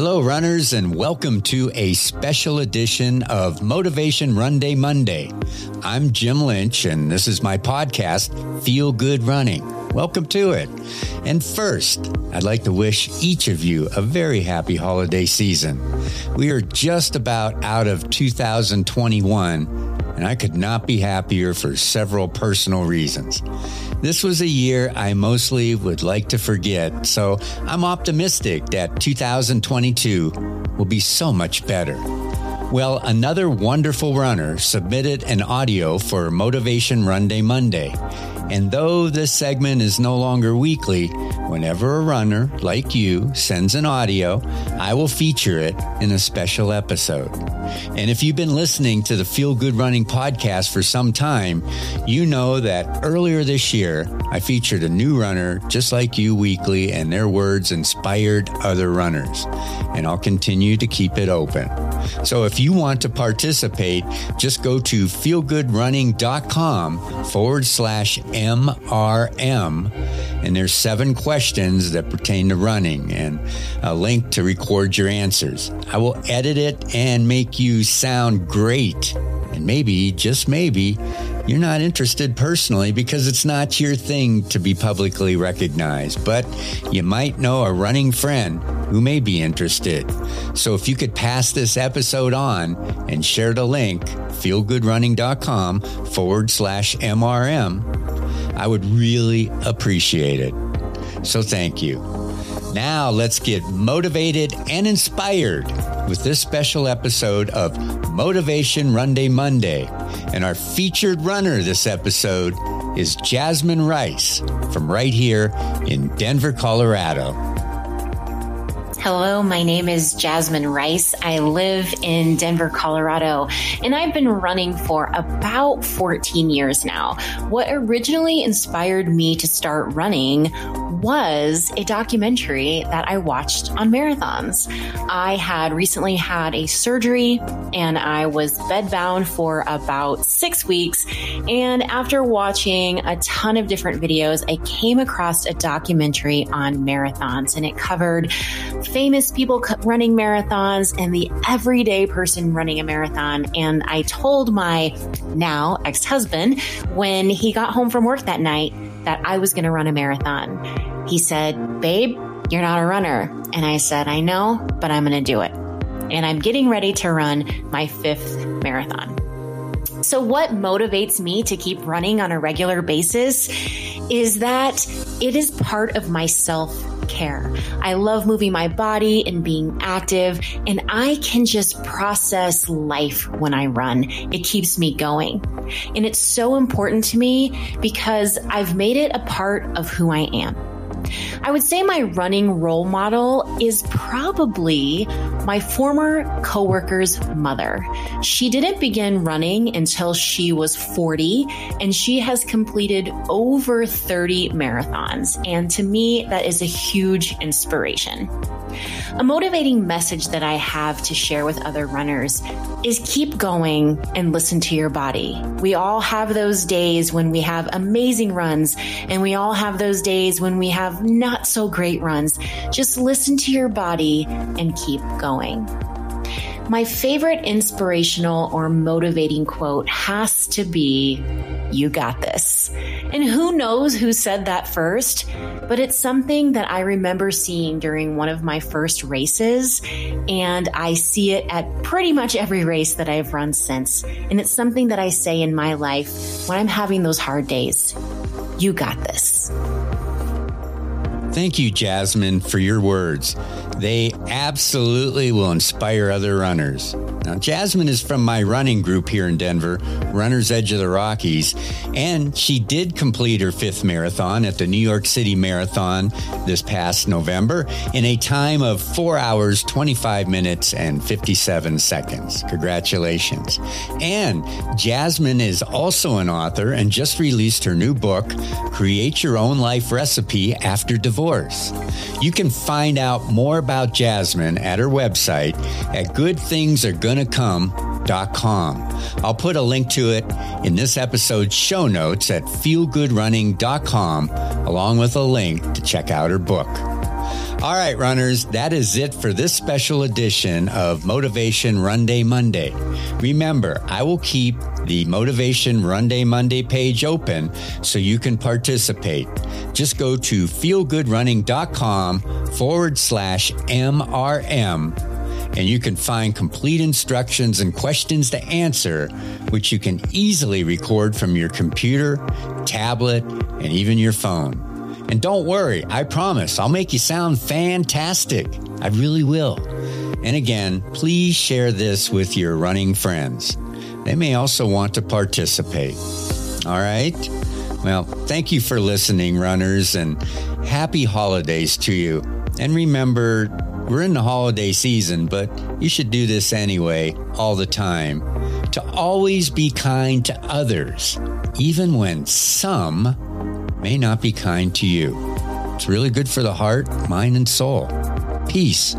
Hello, runners, and welcome to a special edition of Motivation Run Day Monday. I'm Jim Lynch, and this is my podcast, Feel Good Running. Welcome to it. And first, I'd like to wish each of you a very happy holiday season. We are just about out of 2021 and I could not be happier for several personal reasons. This was a year I mostly would like to forget, so I'm optimistic that 2022 will be so much better. Well, another wonderful runner submitted an audio for Motivation Run Day Monday. And though this segment is no longer weekly, whenever a runner like you sends an audio, I will feature it in a special episode. And if you've been listening to the Feel Good Running podcast for some time, you know that earlier this year, I featured a new runner just like you weekly, and their words inspired other runners. And I'll continue to keep it open. So if you want to participate, just go to feelgoodrunning.com forward slash MRM. And there's seven questions that pertain to running and a link to record your answers. I will edit it and make you sound great. And maybe, just maybe, you're not interested personally because it's not your thing to be publicly recognized, but you might know a running friend who may be interested. So if you could pass this episode on and share the link, feelgoodrunning.com forward slash MRM, I would really appreciate it. So thank you. Now let's get motivated and inspired with this special episode of Motivation Run Day Monday. And our featured runner this episode is Jasmine Rice from right here in Denver, Colorado. Hello, my name is Jasmine Rice. I live in Denver, Colorado, and I've been running for about 14 years now. What originally inspired me to start running was a documentary that I watched on marathons. I had recently had a surgery and I was bedbound for about six weeks. And after watching a ton of different videos, I came across a documentary on marathons and it covered famous people running marathons and the everyday person running a marathon. And I told my now ex husband when he got home from work that night that I was going to run a marathon. He said, Babe, you're not a runner. And I said, I know, but I'm going to do it. And I'm getting ready to run my fifth marathon. So, what motivates me to keep running on a regular basis is that it is part of my self care. I love moving my body and being active, and I can just process life when I run. It keeps me going. And it's so important to me because I've made it a part of who I am. I would say my running role model is probably my former coworker's mother. She didn't begin running until she was 40 and she has completed over 30 marathons. And to me, that is a huge inspiration. A motivating message that I have to share with other runners is keep going and listen to your body. We all have those days when we have amazing runs, and we all have those days when we have not so great runs. Just listen to your body and keep going. My favorite inspirational or motivating quote has to be, You got this. And who knows who said that first, but it's something that I remember seeing during one of my first races. And I see it at pretty much every race that I've run since. And it's something that I say in my life when I'm having those hard days. You got this. Thank you, Jasmine, for your words. They absolutely will inspire other runners. Now, Jasmine is from my running group here in Denver, Runner's Edge of the Rockies, and she did complete her fifth marathon at the New York City Marathon this past November in a time of four hours, 25 minutes, and 57 seconds. Congratulations. And Jasmine is also an author and just released her new book, Create Your Own Life Recipe After Divorce. You can find out more about Jasmine at her website at goodthingsaregonnacome.com. I'll put a link to it in this episode's show notes at feelgoodrunning.com, along with a link to check out her book. All right, runners, that is it for this special edition of Motivation Run Day Monday. Remember, I will keep the Motivation Run Day Monday page open so you can participate. Just go to feelgoodrunning.com forward slash MRM and you can find complete instructions and questions to answer, which you can easily record from your computer, tablet, and even your phone. And don't worry, I promise I'll make you sound fantastic. I really will. And again, please share this with your running friends. They may also want to participate. All right? Well, thank you for listening, runners, and happy holidays to you. And remember, we're in the holiday season, but you should do this anyway, all the time. To always be kind to others, even when some may not be kind to you. It's really good for the heart, mind, and soul. Peace.